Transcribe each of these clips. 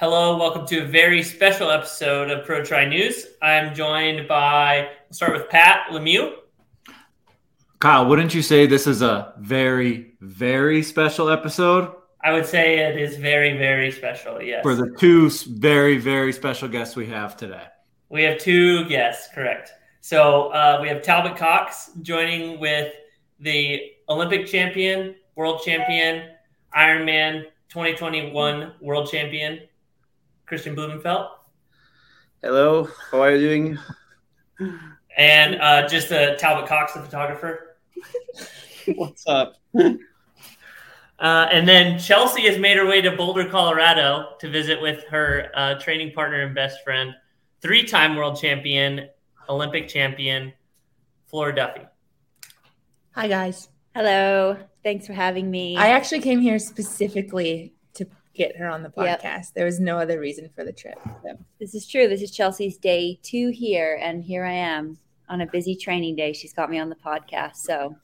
Hello, welcome to a very special episode of Pro Tri News. I'm joined by, we'll start with Pat Lemieux. Kyle, wouldn't you say this is a very, very special episode? I would say it is very, very special, yes. For the two very, very special guests we have today. We have two guests, correct. So uh, we have Talbot Cox joining with the Olympic champion, world champion, Ironman 2021 world champion, Kristian Blumenfelt. Hello, how are you doing? And uh, just uh, Talbot Cox, the photographer. What's up? Uh, and then Chelsea has made her way to Boulder, Colorado to visit with her uh, training partner and best friend, three time world champion, Olympic champion, Flora Duffy. Hi, guys. Hello. Thanks for having me. I actually came here specifically to get her on the Yep. podcast. There was no other reason for the trip. So. this is true. This is Chelsea's day two here, and here I am on a busy training day. She's got me on the podcast. So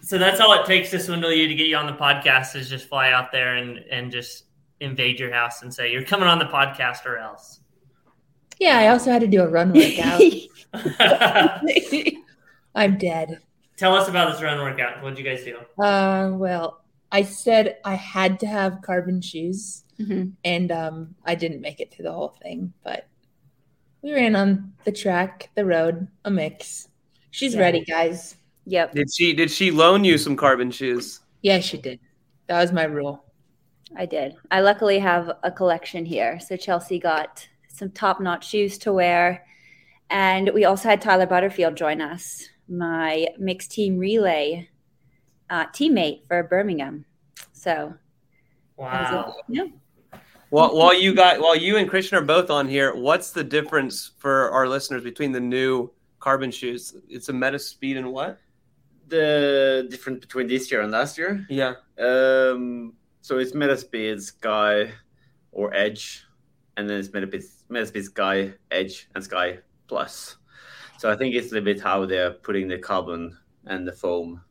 So that's all it takes to swindle you to get you on the podcast is just fly out there and, and just invade your house and say, You're coming on the podcast or else. Yeah, I also had to do a run workout. I'm dead. Tell us about this run workout. What'd you guys do? Uh, well, I said I had to have carbon shoes, Mhm. and um, I didn't make it through the whole thing, but we ran on the track, the road, a mix. She's Yeah. ready, guys. Yep. Did she did she loan you some carbon shoes? Yeah, she did. That was my rule. I did. I luckily have a collection here. So Chelsea got some top notch shoes to wear. And we also had Tyler Butterfield join us, my mixed team relay uh, teammate for Birmingham. So Wow. a- yeah. While while you got while you and Kristian are both on here, what's the difference for our listeners between the new carbon shoes? It's a meta speed and what? the difference between this year and last year. Yeah. Um, so it's Meta Metaspeed, Sky, or Edge, and then it's Metaspeed, Metaspeed Sky, Edge, and Sky Plus. So I think it's a little bit how they're putting the carbon and the foam.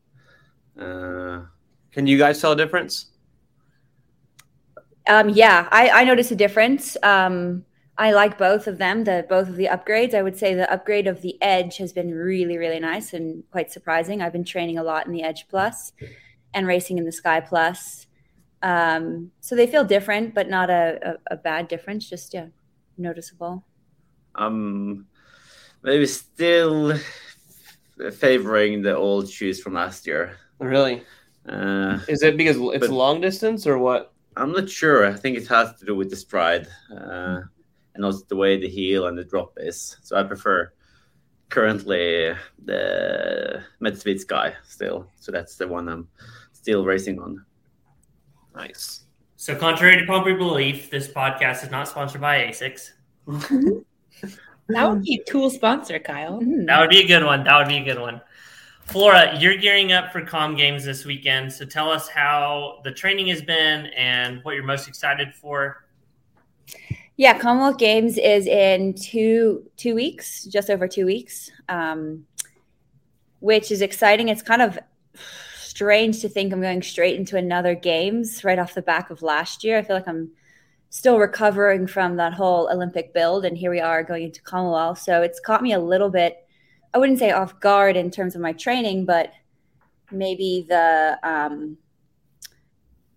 Uh, Can you guys tell a difference? Um, yeah, I, I noticed a difference. Um, I like both of them, the both of the upgrades. I would say the upgrade of the Edge has been really, really nice and quite surprising. I've been training a lot in the Edge Plus and racing in the Sky Plus. Um, so they feel different, but not a, a, a bad difference, just yeah, noticeable. I'm maybe still favoring the old shoes from last year. Really? Uh, Is it because it's But- long distance or what? I'm not sure. I think it has to do with the stride uh, and also the way the heel and the drop is. So I prefer currently the Metaspeed Sky still. So that's the one I'm still racing on. Nice. So, contrary to popular belief, this podcast is not sponsored by ASICS. That would be a cool sponsor, Kyle. That would be a good one. That would be a good one. Flora, you're gearing up for Com Games this weekend. So tell us how the training has been and what you're most excited for. Yeah, Commonwealth Games is in two two weeks, just over two weeks, um, which is exciting. It's kind of strange to think I'm going straight into another games right off the back of last year. I feel like I'm still recovering from that whole Olympic build, and here we are going into Commonwealth. So it's caught me a little bit. I wouldn't say off guard in terms of my training, but maybe the um,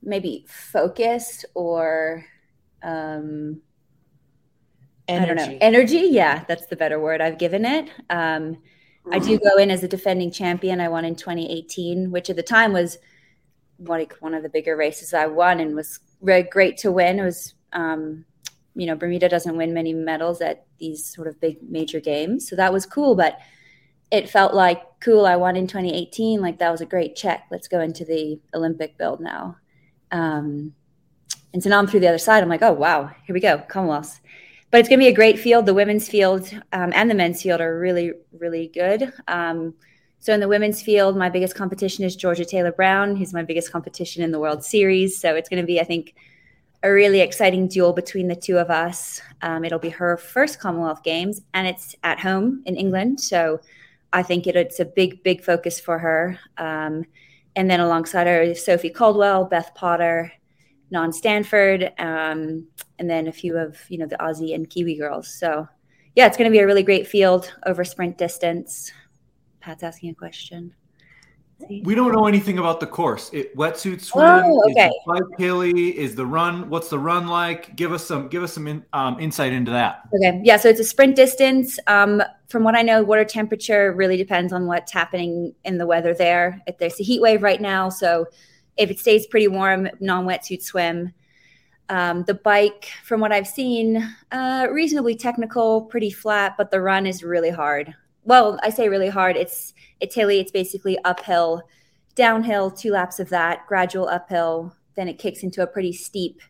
maybe focus or. Um, I don't know. Energy. Yeah, that's the better word I've given it. Um, I do go in as a defending champion. I won in 2018, which at the time was like one of the bigger races I won and was very great to win. It was, um, you know, Bermuda doesn't win many medals at these sort of big major games. So that was cool, but it felt like cool. I won in 2018. Like that was a great check. Let's go into the Olympic build now. Um, and so now I'm through the other side. I'm like, oh, wow, here we go, Commonwealths but it's going to be a great field. The women's field um, and the men's field are really, really good. Um, so in the women's field, my biggest competition is Georgia Taylor Brown, who's my biggest competition in the World Series. So it's going to be, I think, a really exciting duel between the two of us. Um, it'll be her first Commonwealth Games, and it's at home in England. So I think it, it's a big, big focus for her. Um, and then alongside her, Sophie Coldwell, Beth Potter, Non Stanford, um, and then a few of you know the Aussie and Kiwi girls. So yeah, it's going to be a really great field over sprint distance. Pat's asking a question. We don't know anything about the course. It wetsuit swim. Oh, okay. Is the bike hilly? Is the run? What's the run like? Give us some. Give us some in, um, insight into that. Okay. Yeah. So it's a sprint distance. Um, from what I know, water temperature really depends on what's happening in the weather there. If there's a heat wave right now, so if it stays pretty warm, non wetsuit swim. Um, the bike, from what I've seen, uh, reasonably technical, pretty flat, but the run is really hard. Well, I say really hard. It's hilly. It's basically uphill, downhill, two laps of that, gradual uphill. Then it kicks into a pretty steep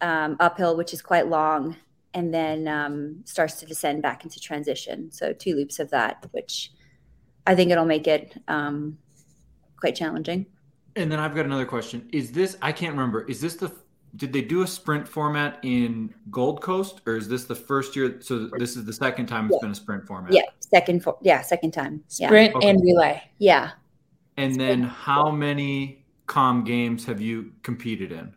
um, uphill, which is quite long, and then um, starts to descend back into transition. So two loops of that, which I think it'll make it um, quite challenging. And then I've got another question. Is this? I can't remember. Is this the? Did they do a sprint format in Gold Coast, or is this the first year? So this is the second time it's Yeah. been a sprint format. Yeah, second, for, yeah, second time. Yeah, Sprint Okay. and relay. yeah. And then how many com games have you competed in?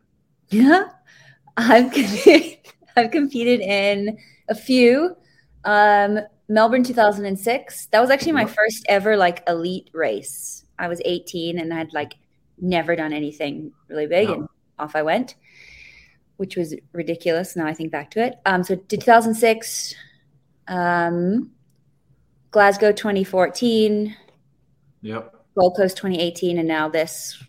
Yeah, I've competed, I've competed in a few. Um, Melbourne 2006. That was actually my first ever like elite race. I was 18 and I'd like never done anything really big, No. and off I went, which was ridiculous. Now I think back to it. Um, so 2006, um, Glasgow 2014, Yep. Gold Coast 2018, and now this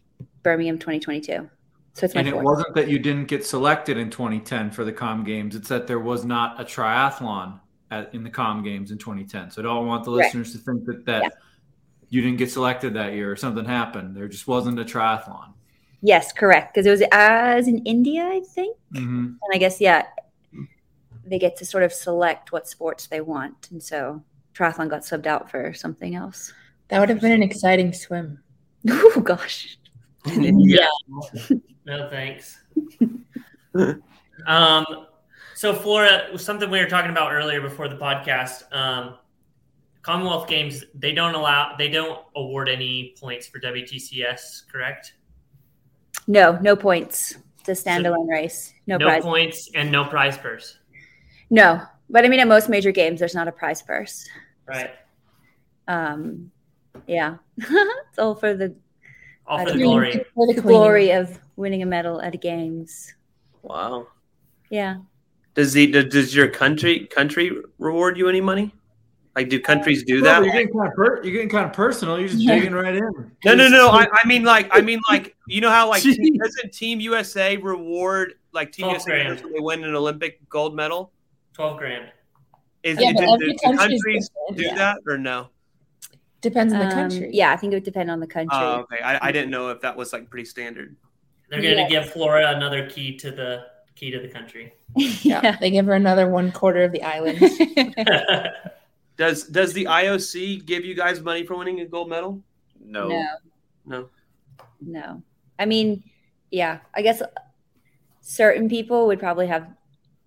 Birmingham 2022. So it's my And it fourth. wasn't that you didn't get selected in 2010 for the Com Games. It's that there was not a triathlon at, in the Com Games in 2010. So I don't want the Right. listeners to think that, that Yeah. you didn't get selected that year or something happened. There just wasn't a triathlon. Yes, correct. Because it was as in India, I think. hmm And I guess, yeah, they get to sort of select what sports they want. And so triathlon got subbed out for something else. That would have been an exciting swim. Oh, gosh. Yeah. No thanks. um, so Flora, something we were talking about earlier before the podcast. Um, Commonwealth Games they don't allow they don't award any points for WTCS, correct? No, no points. It's a standalone race. No, no prize. points and no prize purse. No. But I mean, at most major games, there's not a prize purse. Right. Um, yeah. it's all for the All for the glory. For the the glory of winning a medal at a games. Wow. Yeah. Does the does- does your country country reward you any money? Like, do countries do that? You're getting kind of per- you're getting kind of personal. You're just Yeah. digging right in. No, no, no. I, I mean, like, I mean, like, you know how like Jeez. doesn't Team USA reward like Team USA grand. when they win an Olympic gold medal? Twelve grand. Is Yeah, do, but do- every do countries do Yeah. that or no? Depends on the Um, country. Yeah, I think it would depend on the country. Oh, okay. I, I didn't know if that was like pretty standard. They're going to Yes. give Florida another key to the key to the country. Yeah, they give her another one quarter of the island. Does does the IOC give you guys money for winning a gold medal? No. no, No. no. I mean, yeah, I guess certain people would probably have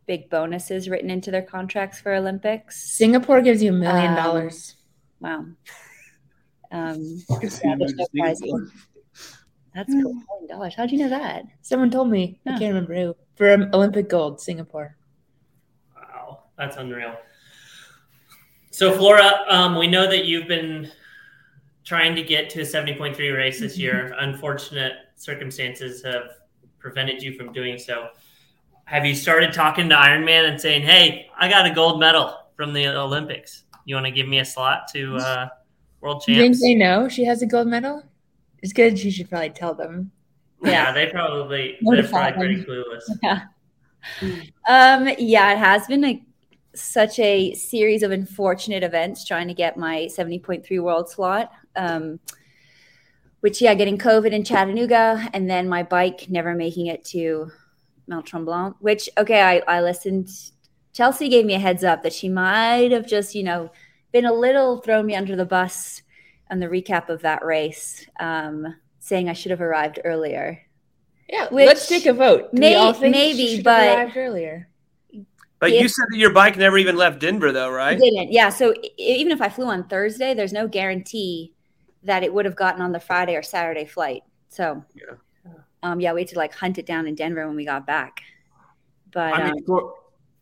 big bonuses written into their contracts for Olympics. Singapore gives you a million Um, dollars. Wow. Um, yeah, there's no prizing. That's cool. Million dollars. How'd you know that? Someone told me. I can't remember who. For um, Olympic gold, Singapore. Wow, that's unreal. So, Flora, um, we know that you've been trying to get to a 70.3 race this year. Unfortunate circumstances have prevented you from doing so. Have you started talking to Ironman and saying, hey, I got a gold medal from the Olympics? You want to give me a slot to uh, World Do you think Champs? they know she has a gold medal? It's good. She should probably tell them. Yeah, they probably, they're probably pretty clueless. Yeah. Um, yeah, it has been a such a series of unfortunate events trying to get my 70.3 world slot. Um, which yeah, getting COVID in Chattanooga and then my bike never making it to Mount Tremblant, which okay, I, I listened Chelsea gave me a heads up that she might have just, you know, been a little thrown me under the bus on the recap of that race, um, saying I should have arrived earlier. Yeah, Which- let's take a vote. May- we all think maybe, but- arrived earlier. But Yeah. you said that your bike never even left Denver, though, right? didn't. Yeah. So even if I flew on Thursday, there's no guarantee that it would have gotten on the Friday or Saturday flight. So um, yeah, we had to like hunt it down in Denver when we got back. But I um, for,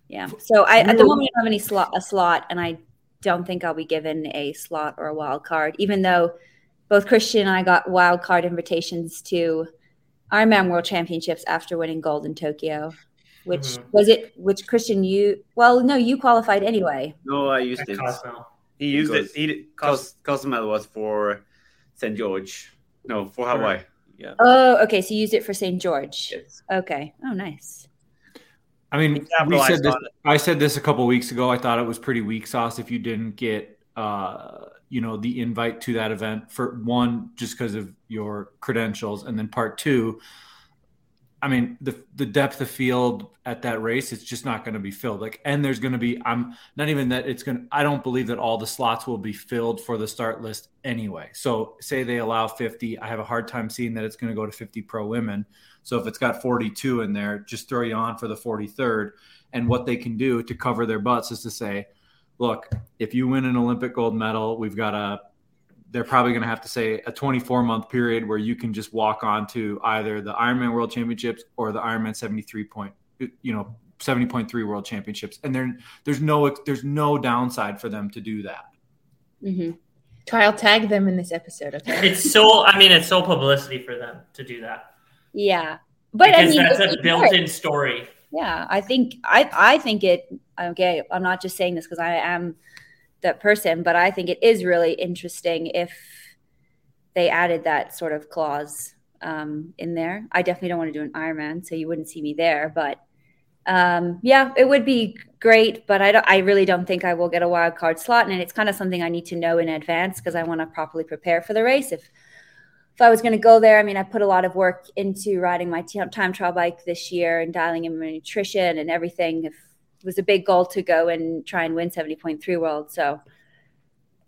yeah, so I at the moment I don't have any slot a slot, and I don't think I'll be given a slot or a wild card, even though both Kristian and I got wild card invitations to Ironman World Championships after winning gold in Tokyo. Which Mhm. was it? Which Christian you? Well, no, you qualified anyway. No, I used At it. Cozumel. He used Because- it. He did, Cos- Cozumel was for St. George. No, for Hawaii. yeah. Oh, okay. So you used it for St. George. Yes. Okay. Oh, nice. I mean, we said this. I said this a couple weeks ago. I thought it was pretty weak sauce if you didn't get, uh, you know, the invite to that event. For one, just because of your credentials, and then part two, I mean, the the depth of field at that race, it's just not going to be filled. Like, and there's going to be. I'm not even that it's going. to I don't believe that all the slots will be filled for the start list anyway. So, say they allow 50, I have a hard time seeing that it's going to go to 50 pro women. So if it's got 42 in there, just throw you on for the 43rd. And what they can do to cover their butts is to say, look, if you win an Olympic gold medal, we've got a, they're probably going to have to say a 24 month period where you can just walk on to either the Ironman World Championships or the Ironman 73 point, you know, 70.3 World Championships. And there, there's no, there's no downside for them to do that. Mm-hmm. Kyle, tag them in this episode, okay? It's so. I mean, it's so publicity for them to do that Yeah. But I because mean, that's a built-in story. Yeah, I think I I think it okay, I'm not just saying this because I am that person, but I think it is really interesting if they added that sort of clause um, in there. I definitely don't want to do an Ironman, so you wouldn't see me there. But um, yeah, it would be great, but I don't, I really don't think I will get a wild card slot, and it's kind of something I need to know in advance because I want to properly prepare for the race. If if I was going to go there, I mean, I put a lot of work into riding my t- time trial bike this year and dialing in my nutrition and everything. If it was a big goal to go and try and win 70.3 world. So,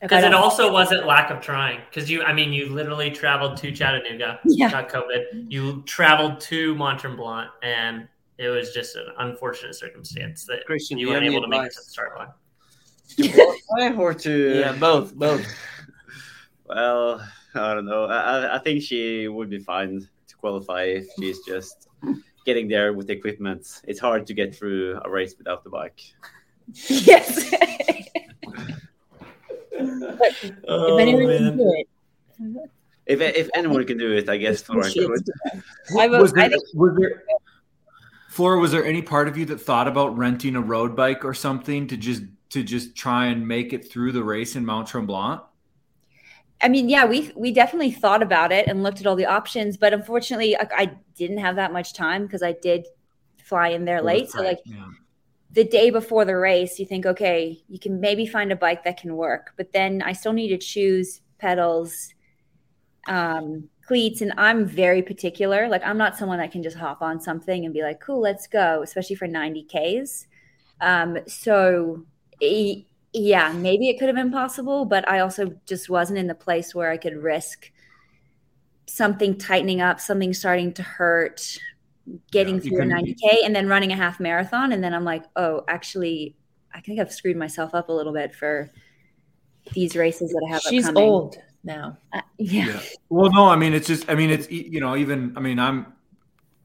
Because it also wasn't lack of trying. Because you, I mean, you literally traveled to Chattanooga, Yeah. got COVID. You traveled to Mont Tremblant, and it was just an unfortunate circumstance that Kristian, you weren't have any able to make it to the start line. or to Yeah, both, both. Well, I don't know. I, I- I think she would be fine to qualify if she's just getting there with the equipment. It's hard to get through a race without the bike. yes. Oh, if anyone man. can do it, If if anyone can do it, I guess Florence could. I will- was there, I think- was there, Flora, was there any part of you that thought about renting a road bike or something to just to just try and make it through the race in Mount Tremblant? I mean, yeah, we we definitely thought about it and looked at all the options, but unfortunately, I, I didn't have that much time because I did fly in there late. So, like Yeah. the day before the race, you think, okay, you can maybe find a bike that can work, but then I still need to choose pedals, um, cleats, and I'm very particular. Like, I'm not someone that can just hop on something and be like, cool, let's go, especially for 90 Ks. Um, so, yeah, maybe it could have been possible, but I also just wasn't in the place where I could risk something tightening up, something starting to hurt, getting Yeah, through a 90K and then running a half marathon. And then I'm like, oh, actually, I think I've screwed myself up a little bit for these races that I have she's upcoming. old now. Uh, yeah. Yeah. Well, no, I mean, it's just, I mean, it's, you know, even, I mean, I'm,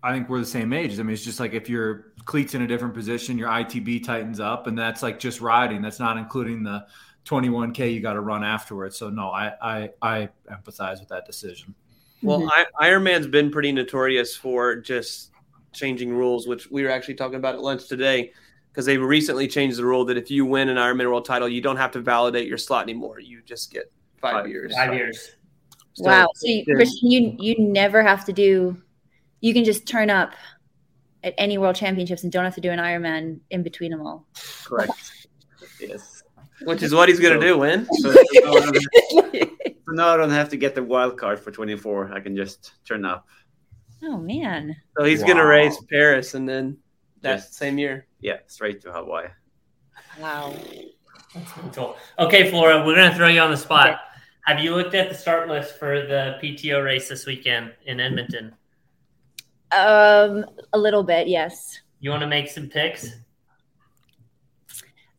I think we're the same age. I mean, it's just like if your cleats in a different position, your ITB tightens up, and that's like just riding. That's not including the 21K you got to run afterwards. So, no, I, I, I empathize with that decision. Well, Mhm. I, Ironman's been pretty notorious for just changing rules, which we were actually talking about at lunch today, because they recently changed the rule that if you win an Ironman World Title, you don't have to validate your slot anymore. You just get five, Five- years. Five years. So- wow. So, you, Kristian, you you never have to do. You can just turn up at any World Championships and don't have to do an Ironman in between them all. Correct. yes. Which is what he's going to do, win. So, so now I don't have- so now I don't have to get the wild card for 24. I can just turn up. oh man. So he's going to Wow. race Paris and then that Yes. same year. Yeah, straight to Hawaii. Wow. That's cool. Okay, Flora, we're gonna throw you on the spot. Okay. Have you looked at the start list for the PTO race this weekend in Edmonton? Um, a little bit, yes. You want to make some picks?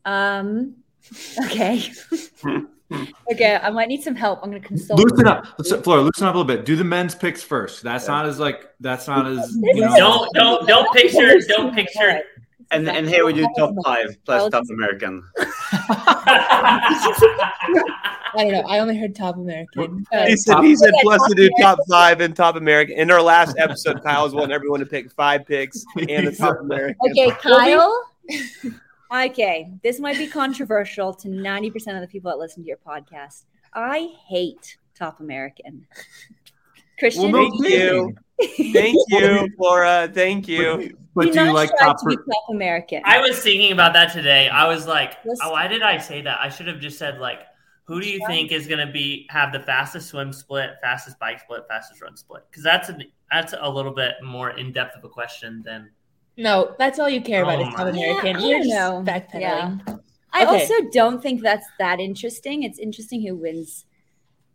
Um, okay. Okay, I might need some help. I'm going to consult. Loosen up, Let's- Flora. Loosen up a little bit. Do the men's picks first. That's not as like. That's not as. You know, Don't don't don't picture don't picture. And and here we do top five plus top American. I don't know. I only heard top American. Uh, He said he said plus to do top five and top American. In our last episode, Kyle's wanting everyone to pick five picks and the top American. Okay, Kyle. okay, this might be controversial to 90% of the people that listen to your podcast. I hate Top American. Christian, Well, no Thank you. Thank you, Flora. Thank you. But do do you like strive top? to be Top American. I was thinking about that today. I was like, oh, why did I say that? I should have just said like, who do you think is going to be have the fastest swim split, fastest bike split, fastest run split? Because that's a that's a little bit more in depth of a question than no, that's all you care about Oh is top American. Yeah, I You're don't just know. backpedaling. I Okay. also don't think that's that interesting. It's interesting who wins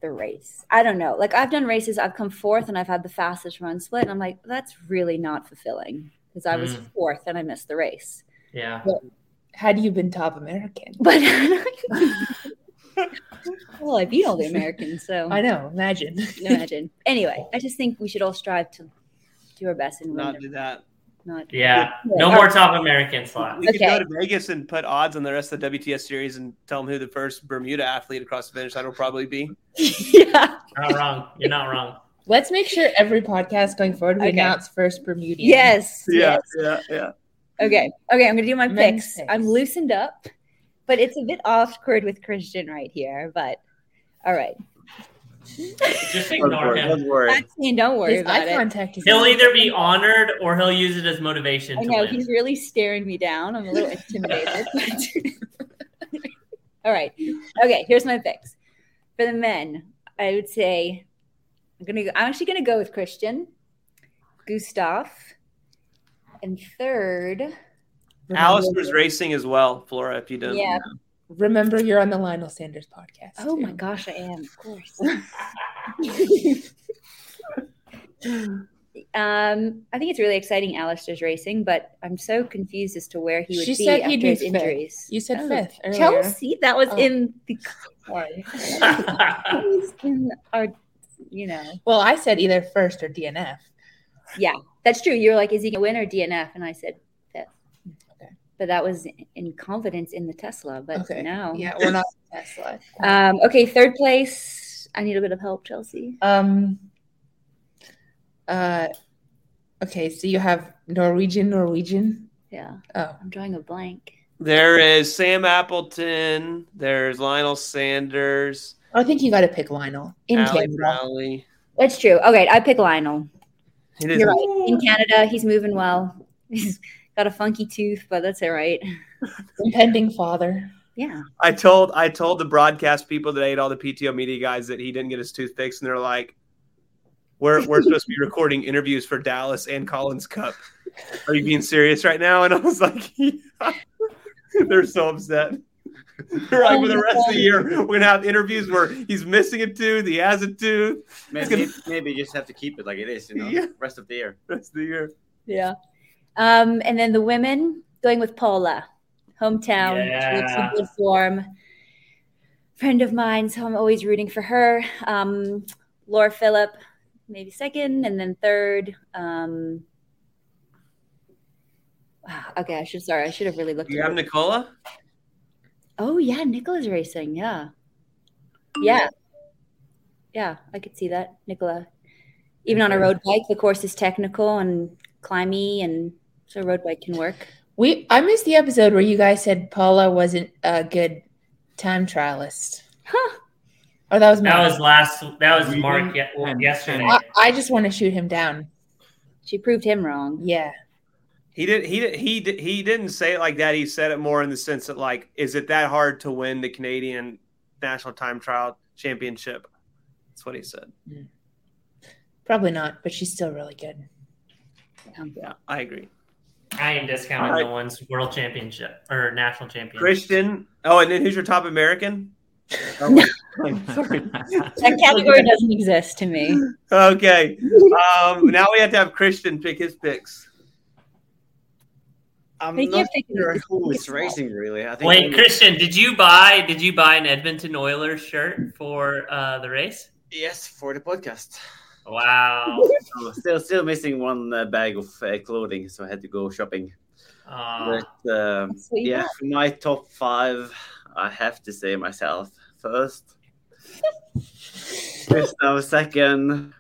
the race. I don't know. Like I've done races, I've come fourth and I've had the fastest run split, and I'm like, that's really not fulfilling because I was Mm. fourth and I missed the race. yeah. Had you been top American? But well, I beat all the Americans, so I know. Imagine. imagine. Anyway, I just think we should all strive to do our best and win. Not the- do that. Not Yeah. No more top American slots. We could go to Vegas and put odds on the rest of the WTS series and tell them who the first Bermuda athlete across the finish line will probably be. yeah. Not wrong. You're not wrong. Let's make sure every podcast going forward we Okay. announce first Bermudian. Yes. Yeah, yes. yeah, yeah. Okay. Okay. I'm gonna do my Men's picks. picks. I'm loosened up, but it's a bit awkward with Kristian right here. But all right. Just ignore him. Don't worry. Maxine, don't worry His about eye contact is. He'll either be honored or he'll use it as motivation I to know win. he's really staring me down. I'm a little intimidated. all right. Okay. Here's my picks for the men. I would say I'm gonna. Go, I'm actually gonna go with Kristian, Gustav, and third. Alistair's racing as well, Flora, if you don't, Yeah. Remember, you're on the Lionel Sanders podcast. Oh too. my gosh, I am. Of course. Um, I think it's really exciting Alistair's racing, but I'm so confused as to where he would She be said after he'd his fifth. injuries. You said Oh, fifth earlier. Chelsea, that was Oh. in the Sorry. in our, you know. Well, I said either first or DNF. Yeah, that's true. You were like, "Is he gonna win or DNF?" And I said fifth. Okay. But that was in confidence in the Tesla. But Okay. now, Yeah, we're not Tesla. Um, okay, third place. I need a bit of help, Chelsea. Um. Uh. Okay, so you have Norwegian, Norwegian. Yeah, Oh, I'm drawing a blank. There is Sam Appleton. There's Lionel Sanders. I think you got to pick Lionel in Ali Canada. Rowley. That's true. Okay, I pick Lionel. It is You're right. In Canada, he's moving well. He's got a funky tooth, but that's all right. Impending father. Yeah. I told I told the broadcast people today and all the PTO media guys that he didn't get his tooth fixed, and they're like, "We're we're supposed to be recording interviews for Dallas and Collins Cup. Are you being serious right now?" And I was like, yeah. "They're so upset." They're for the rest of the year, we're gonna have interviews where he's missing a tooth, he has a tooth. Maybe, maybe you just have to keep it like it is, you know, Yeah. rest of the year. Rest of the year. Yeah. Um, and then the women going with Paula, hometown, she looks Yeah. in good form. Friend of mine, so I'm always rooting for her. Um, Laura Philipp, maybe second, and then third. Um, okay, I should sorry, I should have really looked. You at have it. Nicola? Oh yeah, Nicola's racing. Yeah, yeah, yeah. I could see that, Nicola. Even on a road bike, the course is technical and climby, and so a road bike can work. We I missed the episode where you guys said Paula wasn't a good time trialist. Huh. Oh, that was That was last. That was Mark ye- yesterday. I, I just want to shoot him down. She proved him wrong. Yeah. He did. He did. He did, he didn't say it like that. He said it more in the sense that like, is it that hard to win the Canadian National Time Trial Championship? That's what he said. Probably not, but she's still really good. Yeah, I agree. I ain't discounting All right. the one's world championship or national champion. Kristian. Oh, and then who's your top American? Oh, sorry. That category doesn't exist to me. Okay. Um, now we have to have Kristian pick his picks. I'm They not sure it's- who it's is racing really. I think Wait, only- Kristian, did you buy did you buy an Edmonton Oilers shirt for uh, the race? yes for the podcast. Wow. So still, still missing one uh, bag of uh, clothing, so I had to go shopping. Aw. But uh, That's what you yeah, for my top five, I have to say myself first. Gustav second.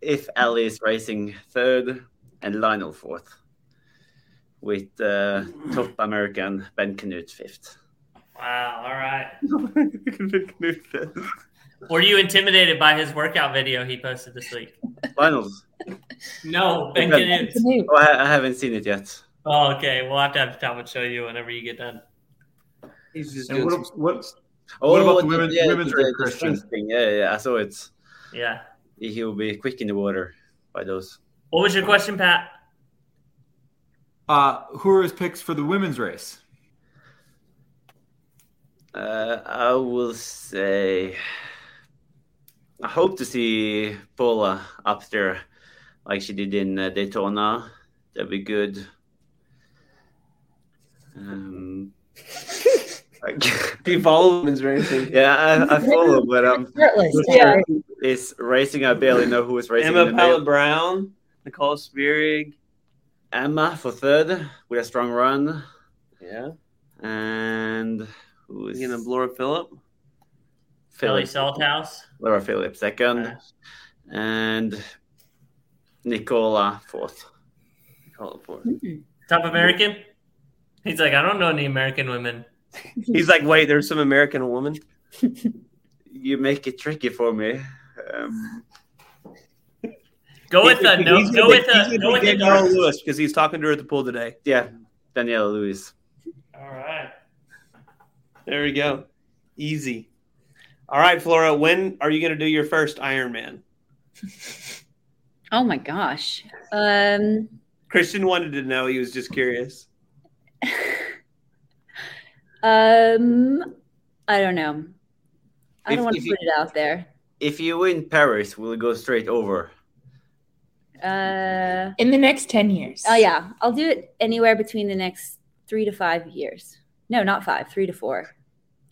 If Ali is racing third, and Lionel fourth, with uh, top American Ben Kanute fifth. wow. All right. Were you intimidated by his workout video he posted this week? Lionel's. No, Ben Ben Kanute. Oh, I, I haven't seen it yet. Oh, okay. We'll have to have Talbot show you whenever you get done. He's just And doing what, some- what, What about the women- yeah, women's the- race, the Kristian? thing. Yeah, yeah, I saw it. Yeah. He will be quick in the water by those. What was your question, Pat? Uh, who are his picks for the women's race? Uh, I will say, I hope to see Paula up there, like she did in uh, Daytona. That'd be good. Um, Do you follow women's racing? yeah, I, I follow, but um, Shirtless. Yeah. is racing. I barely know who is racing. Emma in the male. Brown, Nicola Spirig. Emma for third with a strong run, Yeah. and who is You gonna Laura Philipp? Kelly Phillips? Salthouse. Laura Phillips second, and Nicola fourth. Call it for. Top American? He's like, I don't know any American women. He's like, wait, there's some American woman. You make it tricky for me. Um, Go with the no. Go with pick- he's the. Go with pick the. Danielle Lewis because he's talking to her at the pool today. yeah, Daniela Lewis. All right. There we go. Easy. All right, Flora. When are you going to do your first Ironman? Oh my gosh. Um, Kristian wanted to know. He was just curious. um, I don't know. I If- don't want to if you- put it out there. If you win Paris, will it go straight over? Uh, In the next 10 years. oh yeah, I'll do it anywhere between the next three to five years. No, not five, three to four,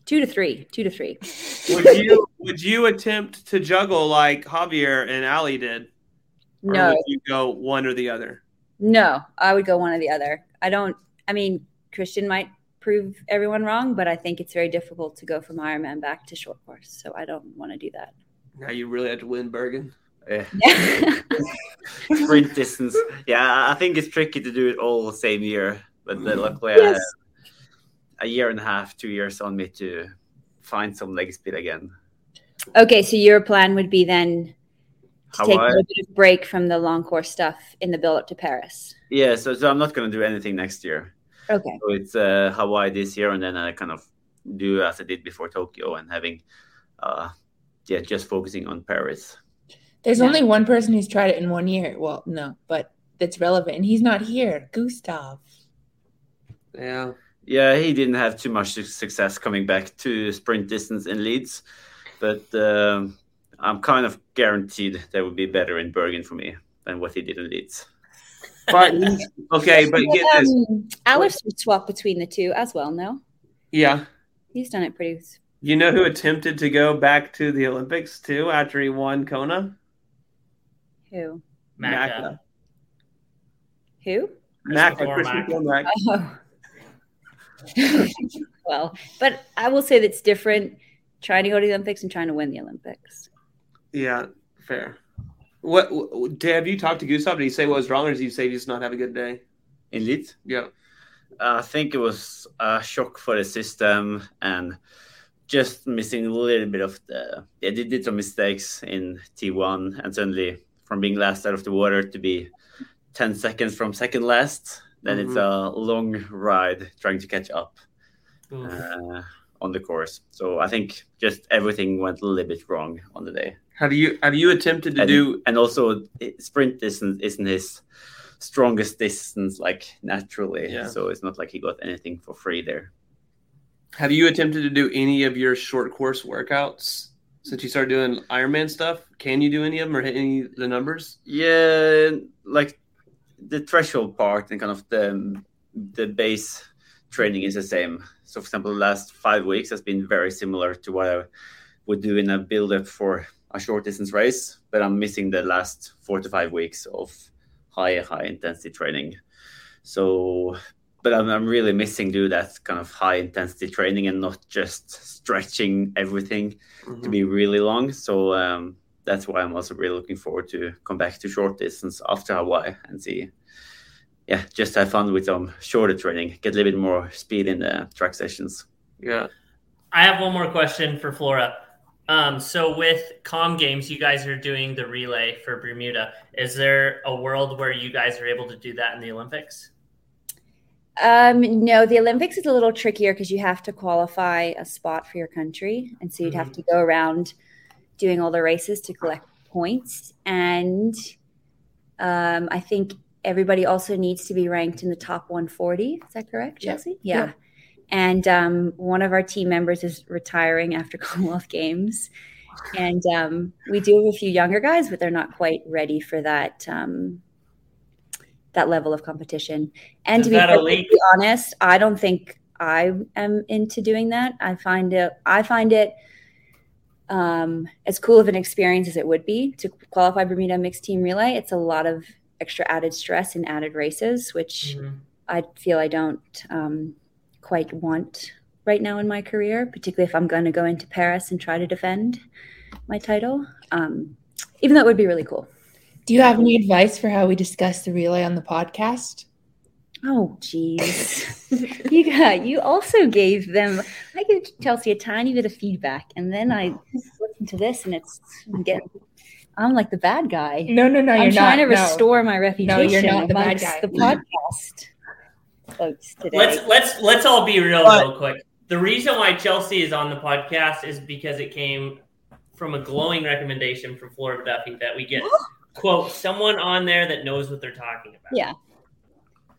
two to three, two to three. Would you would you attempt to juggle like Javier and Ali did? Or No, would you go one or the other? no, I would go one or the other. I don't. I mean, Kristian might prove everyone wrong, but I think it's very difficult to go from Ironman back to short course. So I don't want to do that. Now you really have to win Bergen. Yeah. sprint distance. Yeah, I think it's tricky to do it all the same year. But uh, luckily, I Yes. have a year and a half, two years on me to find some leg speed again. okay, so your plan would be then to How take a I- little bit of break from the long course stuff in the build up to Paris. Yeah, so, so I'm not going to do anything next year. Okay. So it's uh, Hawaii this year, and then I kind of do as I did before Tokyo and having, uh, yeah, just focusing on Paris. There's Yeah. only one person who's tried it in one year. Well, no, but that's relevant. And he's not here. Gustav. Yeah. Yeah, he didn't have too much success coming back to sprint distance in Leeds, but um, I'm kind of guaranteed that would be better in Bergen for me than what he did in Leeds. But okay, but get this. Um, Alex would swap between the two as well. No, Yeah. he's done it pretty. You know who attempted to go back to the Olympics too after he won Kona? Who? Macca. Who? Mac, Christopher Christian Mack. Cormack. Oh. well, but I will say that's different. Trying to go to the Olympics and trying to win the Olympics. Yeah, fair. What, what have you talked to Gustav? Did he say what was wrong, or did he say he just not have a good day? In Leeds, Yeah. I think it was a shock for the system and just missing a little bit of the. Yeah, they did some mistakes in T1, and suddenly from being last out of the water to be 10 seconds from second last, then it's a long ride trying to catch up. Oof. uh, on the course. So I think just everything went a little bit wrong on the day. Have you have you attempted to and, do? and also it- sprint distance isn't his strongest distance like naturally. Yeah. So it's not like he got anything for free there. Have you attempted to do any of your short course workouts since you started doing Ironman stuff? Can you do any of them or hit any the numbers? Yeah, like the threshold part and kind of the the base training is the same. So, for example, the last five weeks has been very similar to what I would do in a build up for a short distance race, but I'm missing the last four to five weeks of high, high intensity training. So, but I'm, I'm really missing do that kind of high intensity training and not just stretching everything mm-hmm. to be really long. So um, that's why I'm also really looking forward to come back to short distance after Hawaii and see yeah, just have fun with some shorter training, get a little bit more speed in the track sessions. Yeah. I have one more question for Flora. Um, so with Com Games, you guys are doing the relay for Bermuda. Is there a world where you guys are able to do that in the Olympics? Um, no, the Olympics is a little trickier because you have to qualify a spot for your country, and so you'd mm-hmm. have to go around doing all the races to collect points. And um, I think everybody also needs to be ranked in the top 140. Is that correct, Chelsea? Yeah. yeah. And um, one of our team members is retiring after Commonwealth Games. And um, we do have a few younger guys, but they're not quite ready for that um, that level of competition. And is to be perfectly honest, I don't think I am into doing that. I find it I find it um, as cool of an experience as it would be to qualify Bermuda mixed team relay. It's a lot of extra added stress and added races, which mm-hmm. I feel I don't um, quite want right now in my career, particularly if I'm going to go into Paris and try to defend my title. Um, even though it would be really cool. Do you have any advice for how we discuss the relay on the podcast? Oh, geez. you got, you also gave them, I gave Chelsea a tiny bit of feedback, and then I listened to this, and it's I'm getting I'm like the bad guy. No, no, no. I'm you're trying not. to restore no. my reputation. No, you're not the bad guy. The mm-hmm. podcast folks today. Let's let's let's all be real but, real quick. The reason why Chelsea is on the podcast is because it came from a glowing recommendation from Flora Duffy that we get quote someone on there that knows what they're talking about. Yeah.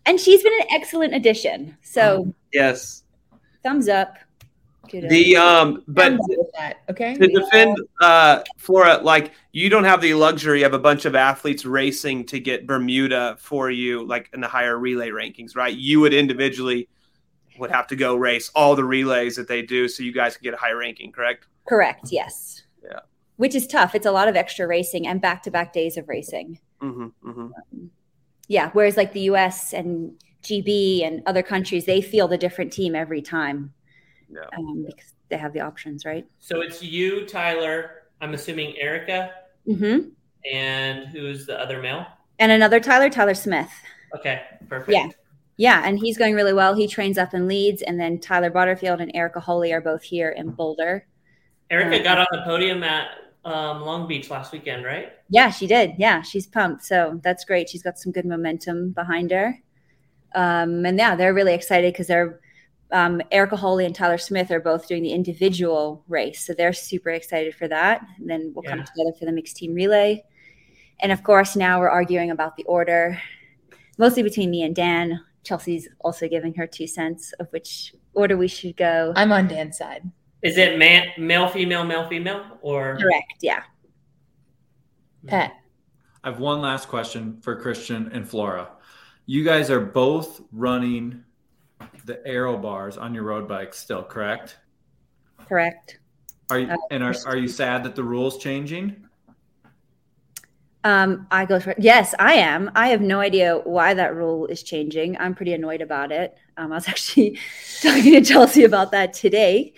And she's been an excellent addition. So yes. Thumbs up. The um, but okay. To defend uh Flora, like you don't have the luxury of a bunch of athletes racing to get Bermuda for you, like in the higher relay rankings, right? You would individually would have to go race all the relays that they do, so you guys can get a high ranking, correct? Correct. Yes. Yeah. Which is tough. It's a lot of extra racing and back-to-back days of racing. Mm-hmm, mm-hmm. Um, yeah. Whereas like the U.S. and GB and other countries, they field a different team every time yeah. um, because they have the options, right? So it's you, Tyler. I'm assuming Erica. Mm-hmm. And who's the other male? And another Tyler, Tyler Smith. Okay, perfect. Yeah. Yeah, and he's going really well. He trains up in Leeds, and then Tyler Butterfield and Erica Hawley are both here in Boulder. Erica um, got on the podium at um, Long Beach last weekend, right? Yeah, she did. Yeah, she's pumped. So that's great. She's got some good momentum behind her. Um, and yeah, they're really excited because they're um, Erica Hawley and Tyler Smith are both doing the individual race. So they're super excited for that. And then we'll yeah. come together for the mixed team relay. And of course, now we're arguing about the order, mostly between me and Dan. Chelsea's also giving her two cents of which order we should go. I'm on Dan's side. Is it man, male, female, male, female, or correct? Yeah. Pat. I have one last question for Kristian and Flora. You guys are both running the aero bars on your road bikes still, correct? Correct. Are you uh, and are, are you sad that the rules changing? Um, I go for yes, I am. I have no idea why that rule is changing. I'm pretty annoyed about it. Um, I was actually talking to Chelsea about that today.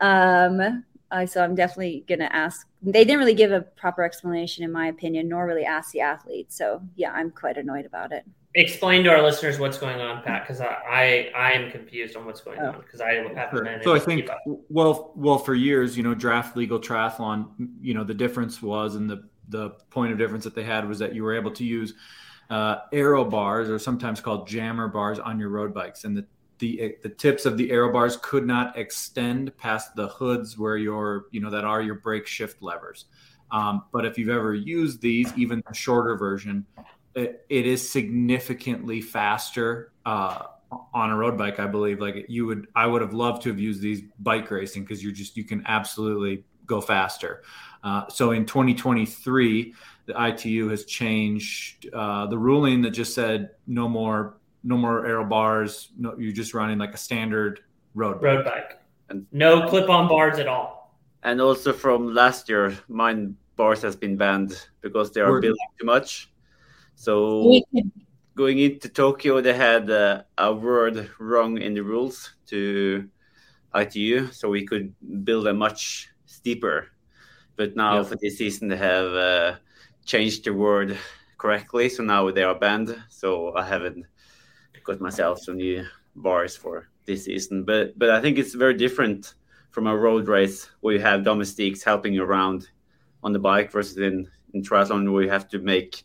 Um, uh, so I'm definitely gonna ask. They didn't really give a proper explanation, in my opinion, nor really ask the athletes. So yeah, I'm quite annoyed about it explain to our listeners what's going on, Pat, because I, I, I am confused on what's going oh. on because I haven't sure. been. So I think well well for years, you know, draft legal triathlon, you know, the difference was and the the point of difference that they had was that you were able to use uh, aero bars or sometimes called jammer bars on your road bikes, and the the the tips of the aero bars could not extend past the hoods where your you know that are your brake shift levers. Um, but if you've ever used these, even the shorter version, it, it is significantly faster uh, on a road bike. I believe like you would, I would have loved to have used these bike racing because you're just you can absolutely go faster. Uh, so in 2023, the ITU has changed uh, the ruling that just said no more no more aero bars. No, you're just running like a standard road. Road bike. And- No clip-on bars at all. And also from last year, mine bars has been banned because they are Word. building too much. So going into Tokyo, they had uh, a word wrong in the rules to ITU, so we could build a much steeper. But now Yeah. for this season, they have uh, changed the word correctly, so now they are banned. So I haven't got myself some new bars for this season. But but I think it's very different from a road race where you have domestics helping you around on the bike versus in, in triathlon where you have to make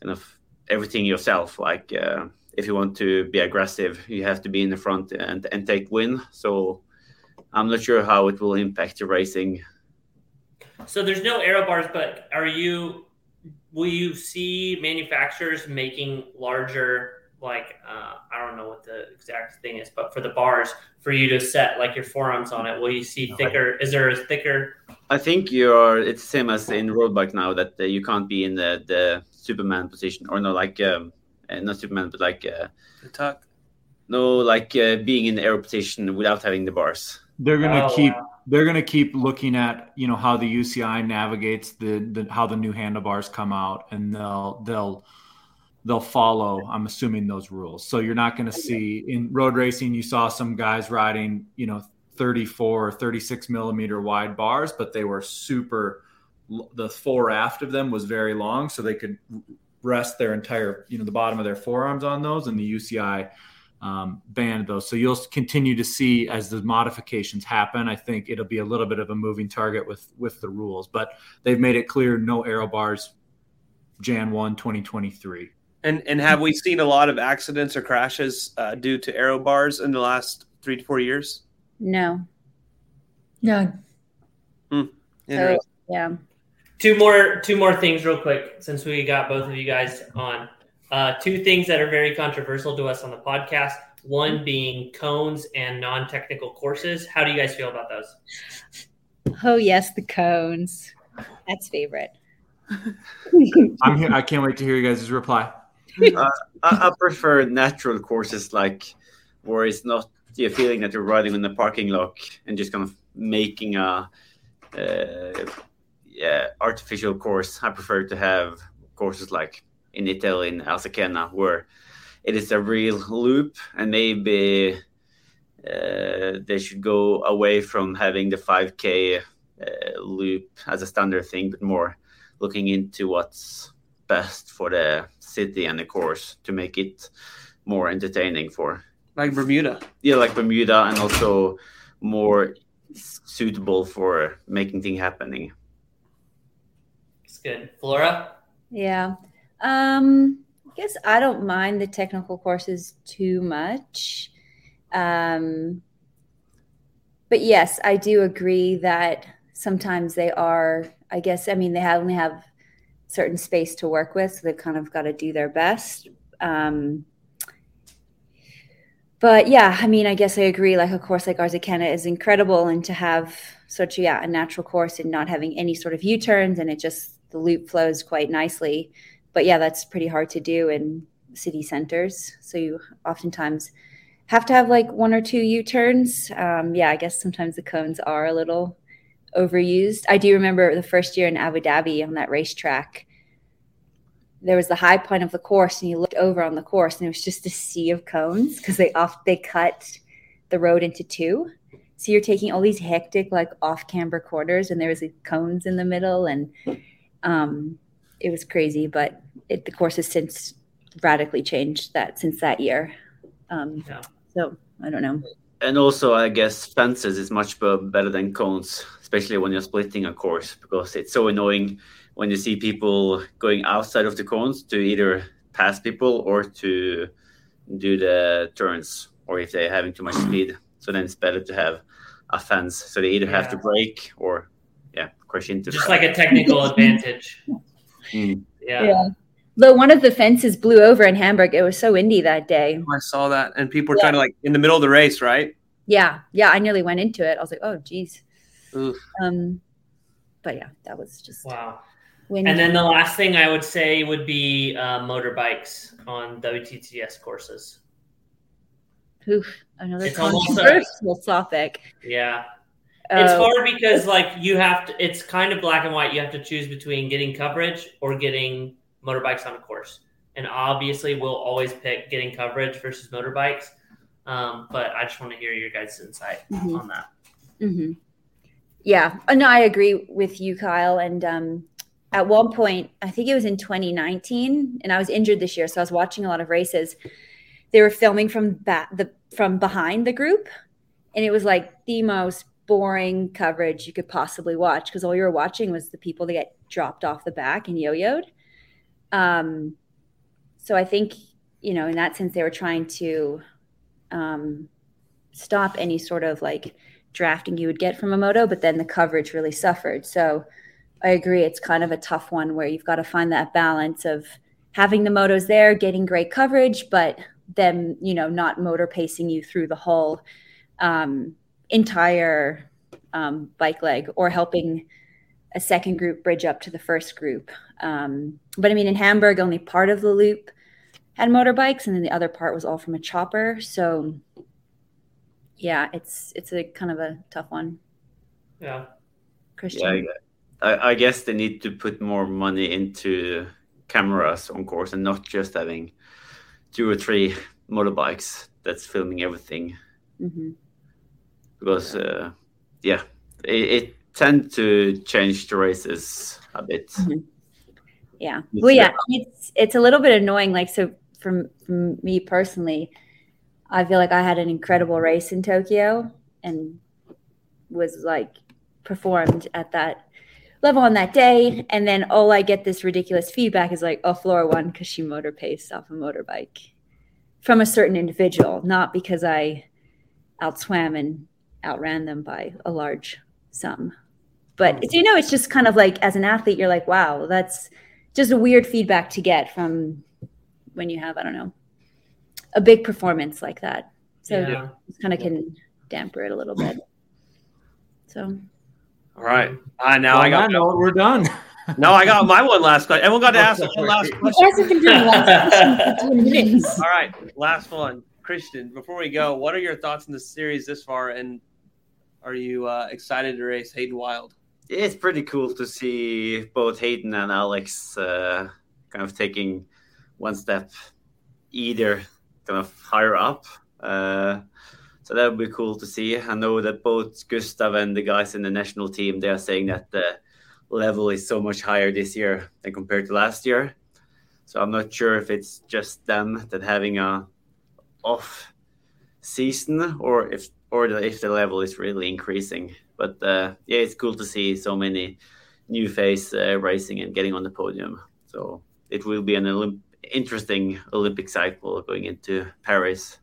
kind of everything yourself. Like uh, if you want to be aggressive, you have to be in the front and, and take win. So I'm not sure how it will impact the racing. So there's no aero bars, but are you? Will you see manufacturers making larger? Like uh, I don't know what the exact thing is, but for the bars, for you to set like your forearms on it, will you see thicker? Is there a thicker? I think you're. It's the same as in road bike now that uh, you can't be in the, the Superman position or no, like um, uh, not Superman, but like uh, The tuck. no, like uh, being in the aero position without having the bars. They're gonna Oh, keep wow. they're gonna keep looking at you know how the UCI navigates the, the how the new handlebars come out, and they'll they'll they'll follow. I'm assuming those rules. So you're not gonna see in road racing. You saw some guys riding you know 34 or 36 millimeter wide bars, but they were super. The fore aft of them was very long, so they could rest their entire you know the bottom of their forearms on those, and the UCI um, banned those. So you'll continue to see as the modifications happen. I think it'll be a little bit of a moving target with with the rules, but they've made it clear no aero bars. Jan 1, 2023. And and have we seen a lot of accidents or crashes uh, due to aero bars in the last three to four years? No. no. Interesting. Yeah. Two more, two more things, real quick, since we got both of you guys on. Uh, two things that are very controversial to us on the podcast. One being cones and non-technical courses. How do you guys feel about those? Oh yes, the cones. That's favorite. I'm here. I can't wait to hear you guys' reply. I, I prefer natural courses like where it's not the feeling that you're riding in the parking lot and just kind of making a uh, yeah artificial course. I prefer to have courses like in Italy in Arzachena where it is a real loop and maybe uh, they should go away from having the 5k uh, loop as a standard thing but more looking into what's best for the city and the course to make it more entertaining for Like Bermuda. yeah like bermuda and also more suitable for making things happening It's good. Flora? Yeah. Um, I guess I don't mind the technical courses too much. Um, but yes, I do agree that sometimes they are, I guess, I mean, they have, only have certain space to work with, so they've kind of got to do their best. Um, but yeah, I mean, I guess I agree. Like a course like Arzachena is incredible, and to have such yeah a natural course and not having any sort of U turns, and it just the loop flows quite nicely. But yeah, that's pretty hard to do in city centers. So you oftentimes have to have like one or two U turns. Um, yeah, I guess sometimes the cones are a little overused. I do remember the first year in Abu Dhabi on that racetrack. There was the high point of the course, and you looked over on the course, and it was just a sea of cones because they off they cut the road into two. So you're taking all these hectic, like off camber corners, and there was like, cones in the middle, and um, it was crazy. But it, the course has since radically changed that since that year. Um, Yeah. So I don't know. And also i guess fences is much better than cones especially when you're splitting a course because it's so annoying when you see people going outside of the cones to either pass people or to do the turns or if they're having too much speed so then it's better to have a fence so they either have to Yeah. brake or yeah crash into Just like a technical advantage. Mm. Yeah. Though one of the fences blew over in Hamburg. It was so windy that day. I saw that, and people were Yeah. trying to like in the middle of the race, right? Yeah, yeah. I nearly went into it. I was like, oh, geez. Oof. Um, but yeah, that was just Wow. windy. And then the last thing I would say would be uh, motorbikes on WTCS courses. Oof, another It's almost a- controversial topic. Yeah. It's Uh, hard because like you have to it's kind of black and white. You have to choose between getting coverage or getting motorbikes on a course. And obviously we'll always pick getting coverage versus motorbikes. Um, but I just want to hear your guys' insight Mhm. on that. hmm Yeah, Uh, no, I agree with you, Kyle. And um, at one point, I think it was in 2019, and I was injured this year, so I was watching a lot of races. They were filming from back the from behind the group, and it was like the most boring coverage you could possibly watch because all you were watching was the people that get dropped off the back and yo-yoed. Um, so I think you know, in that sense, they were trying to um, stop any sort of like drafting you would get from a moto, but then the coverage really suffered. So I agree, it's kind of a tough one where you've got to find that balance of having the motos there, getting great coverage, but them, you know, not motor pacing you through the whole um, entire um, bike leg or helping a second group bridge up to the first group. Um, but I mean, in Hamburg, only part of the loop had motorbikes, and then the other part was all from a chopper. So yeah, it's it's a kind of a tough one, Yeah. Kristian. Yeah, I, I guess they need to put more money into cameras on course and not just having two or three motorbikes that's filming everything hmm because uh, yeah, it, it tend to change the races a bit. Mm-hmm. Yeah. It's Well, yeah, it's it's a little bit annoying. Like, so from from me personally, I feel like I had an incredible race in Tokyo and was like performed at that level on that day, and then all I get this ridiculous feedback is like, "Oh, Flora won because she motor paced off a motorbike." From a certain individual, not because I outswam and outran them by a large sum. But you know, it's just kind of like as an athlete, you're like, wow, that's just a weird feedback to get from when you have, I don't know, a big performance like that. So Yeah. it kind of can damper it a little bit. So All right. Uh, now Well, I got on that we're done. no, I got my one last question. Everyone got to ask sorry. one last You question. guys have been doing last question for 10 minutes. All right, last one. Kristian, before we go, what are your thoughts on the series this far, and are you uh, excited to race Hayden Wilde? It's pretty cool to see both Hayden and Alex uh, kind of taking one step either kind of higher up. Uh, so that would be cool to see. I know that both Gustav and the guys in the national team they are saying that the level is so much higher this year than compared to last year. So I'm not sure if it's just them that having a off season or if or the, if the level is really increasing. But uh, yeah, it's cool to see so many new face uh, racing and getting on the podium. So it will be an Olymp- interesting Olympic cycle going into Paris.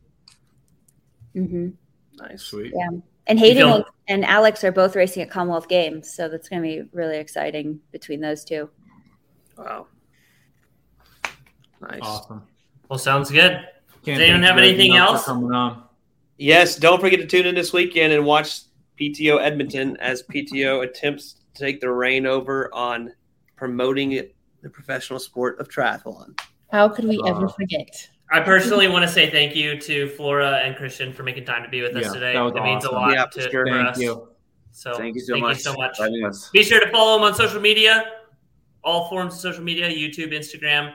mhm. Nice. Sweet. Yeah. and Hayden feel- and, and Alex are both racing at Commonwealth Games, so that's going to be really exciting between those two. Wow. Nice. Awesome. Well, sounds good. Can't Does anyone have anything else? Coming on. Yes, don't forget to tune in this weekend and watch PTO Edmonton as PTO attempts to take the reign over on promoting it, the professional sport of triathlon. How could we ever forget? I personally want to say thank you to Flora and Kristian for making time to be with us Yeah, today. that was it means a lot Yeah, to, sure. Thank us. you. So thank you so thank much. you so much. for having us. Be sure to follow them on social media, all forms of social media, YouTube, Instagram,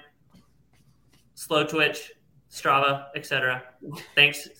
Slow Twitch, Strava, etc. Thanks